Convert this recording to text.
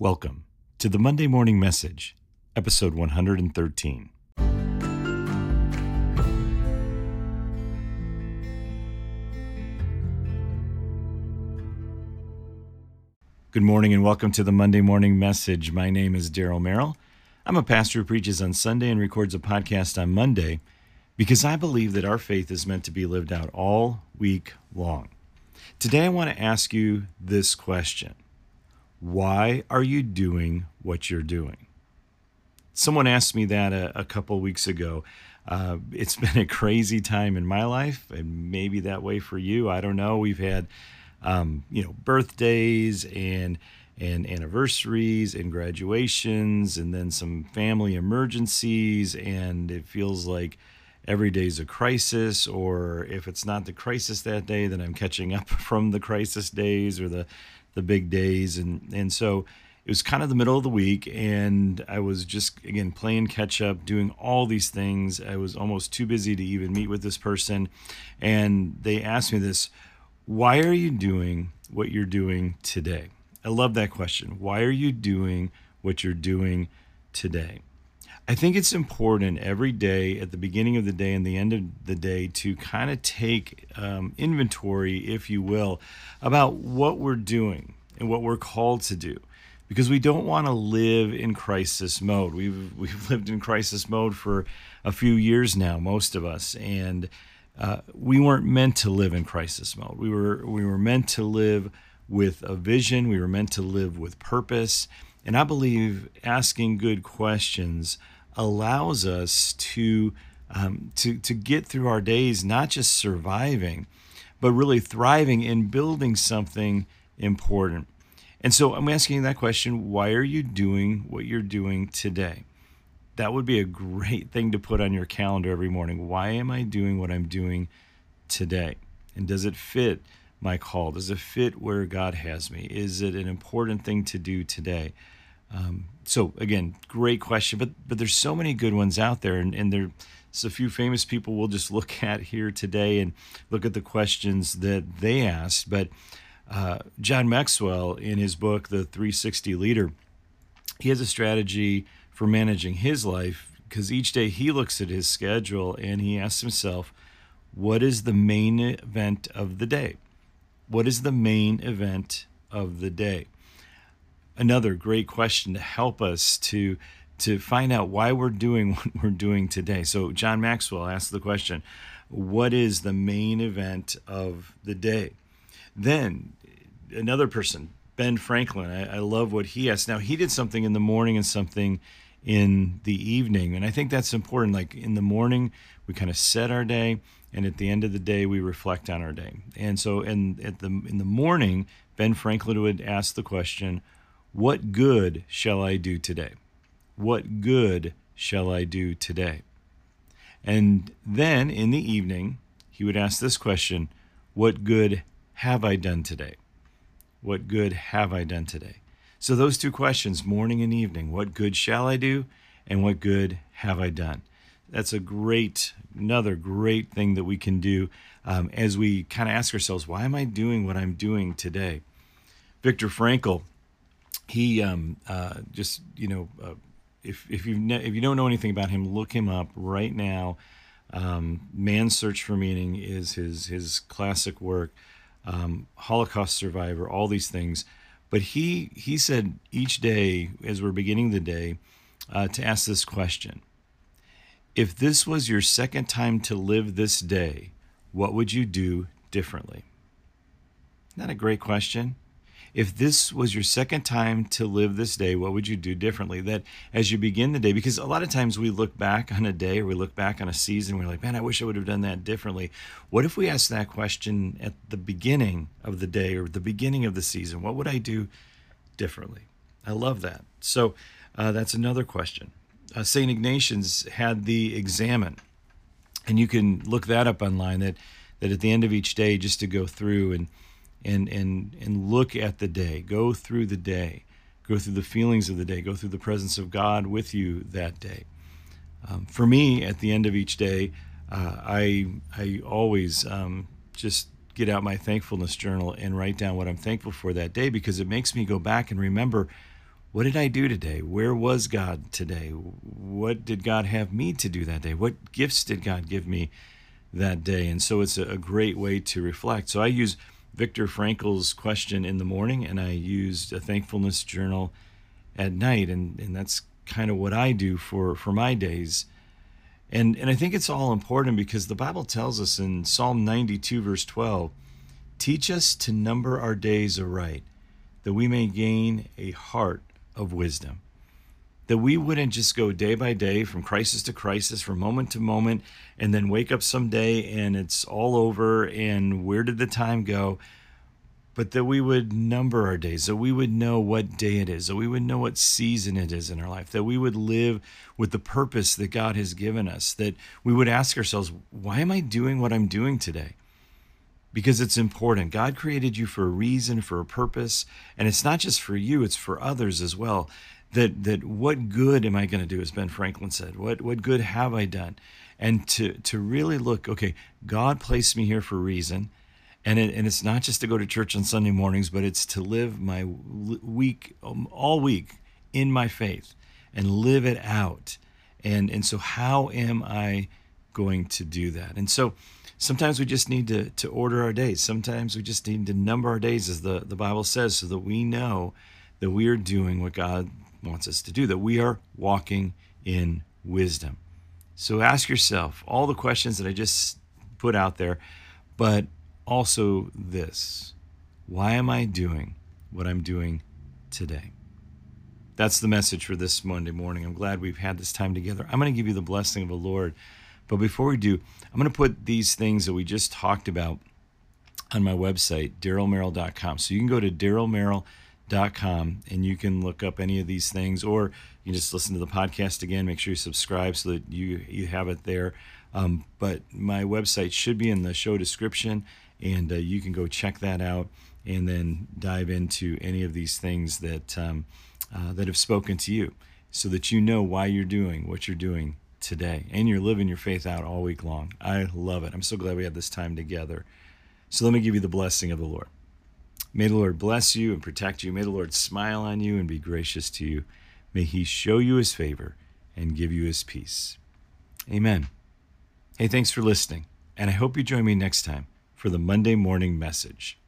Welcome to the Monday Morning Message, episode 113. Good morning and welcome to the Monday Morning Message. My name is Daryl Merrill. I'm a pastor who preaches on Sunday and records a podcast on Monday because I believe that our faith is meant to be lived out all week long. Today, I want to ask you this question Why are you doing what you're doing? Someone asked me that a, a couple weeks ago. Uh, it's been a crazy time in my life, and maybe that way for you. I don't know. We've had, um, you know, birthdays and and anniversaries and graduations, and then some family emergencies, and it feels like every day's a crisis, or if it's not the crisis that day, then I'm catching up from the crisis days or the the big days, and and so it was kind of the middle of the week, and I was just again playing catch up, doing all these things. I was almost too busy to even meet with this person, and they asked me this: Why are you doing what you're doing today? I love that question. Why are you doing what you're doing today? I think it's important every day, at the beginning of the day and the end of the day, to kind of take um, inventory, if you will, about what we're doing and what we're called to do. Because we don't want to live in crisis mode. We've we've lived in crisis mode for a few years now, most of us, and uh, we weren't meant to live in crisis mode. We were we were meant to live with a vision. We were meant to live with purpose. And I believe asking good questions allows us to um, to to get through our days, not just surviving, but really thriving and building something important. And so I'm asking that question: Why are you doing what you're doing today? That would be a great thing to put on your calendar every morning. Why am I doing what I'm doing today? And does it fit my call? Does it fit where God has me? Is it an important thing to do today? Um, so again, great question, but but there's so many good ones out there, and, and there's a few famous people we'll just look at here today and look at the questions that they asked. But uh, John Maxwell, in his book The 360 Leader, he has a strategy for managing his life because each day he looks at his schedule and he asks himself, "What is the main event of the day? What is the main event of the day?" Another great question to help us to to find out why we're doing what we're doing today. So John Maxwell asked the question, what is the main event of the day? Then another person, Ben Franklin, I, I love what he asked. Now he did something in the morning and something in the evening. And I think that's important. Like in the morning, we kind of set our day, and at the end of the day, we reflect on our day. And so in at the in the morning, Ben Franklin would ask the question, what good shall I do today? What good shall I do today? And then in the evening, he would ask this question What good have I done today? What good have I done today? So, those two questions, morning and evening, what good shall I do? And what good have I done? That's a great, another great thing that we can do um, as we kind of ask ourselves, why am I doing what I'm doing today? Viktor Frankl he um, uh, just you know uh, if if you ne- if you don't know anything about him, look him up right now. Um, Man's Search for Meaning is his his classic work. Um, Holocaust survivor, all these things. But he he said each day as we're beginning the day uh, to ask this question: If this was your second time to live this day, what would you do differently? Isn't a great question? If this was your second time to live this day, what would you do differently? That as you begin the day, because a lot of times we look back on a day or we look back on a season, we're like, man, I wish I would have done that differently. What if we ask that question at the beginning of the day or the beginning of the season? What would I do differently? I love that. So uh, that's another question. Uh, St. Ignatius had the examen, and you can look that up online. That that at the end of each day, just to go through and and and and look at the day go through the day go through the feelings of the day go through the presence of god with you that day um, for me at the end of each day uh, i i always um, just get out my thankfulness journal and write down what i'm thankful for that day because it makes me go back and remember what did I do today? Where was God today? What did God have me to do that day? What gifts did God give me that day? And so it's a great way to reflect. So I use Viktor Frankl's question in the morning and I used a thankfulness journal at night. And, and that's kind of what I do for, for my days. And, and I think it's all important because the Bible tells us in Psalm 92, verse 12, teach us to number our days aright, that we may gain a heart of wisdom. That we wouldn't just go day by day from crisis to crisis, from moment to moment, and then wake up someday and it's all over and where did the time go? But that we would number our days, that we would know what day it is, that we would know what season it is in our life, that we would live with the purpose that God has given us, that we would ask ourselves, why am I doing what I'm doing today? because it's important. God created you for a reason, for a purpose, and it's not just for you, it's for others as well. That that what good am I going to do as Ben Franklin said? What what good have I done? And to to really look, okay, God placed me here for a reason. And, it, and it's not just to go to church on Sunday mornings, but it's to live my week, um, all week in my faith and live it out. And, and so, how am I going to do that? And so, sometimes we just need to, to order our days. Sometimes we just need to number our days, as the, the Bible says, so that we know that we are doing what God wants us to do, that we are walking in wisdom. So ask yourself all the questions that I just put out there, but also this why am I doing what I'm doing today? That's the message for this Monday morning. I'm glad we've had this time together. I'm going to give you the blessing of the Lord but before we do, I'm going to put these things that we just talked about on my website, darylmerrill.com. So you can go to darylmerrill.com and you can look up any of these things, or you just listen to the podcast again. Make sure you subscribe so that you you have it there. Um, but my website should be in the show description, and uh, you can go check that out and then dive into any of these things that um, uh, that have spoken to you, so that you know why you're doing what you're doing today and you're living your faith out all week long. I love it. I'm so glad we had this time together. So let me give you the blessing of the Lord. May the Lord bless you and protect you. May the Lord smile on you and be gracious to you. May he show you his favor and give you his peace. Amen. Hey, thanks for listening. And I hope you join me next time for the Monday morning message.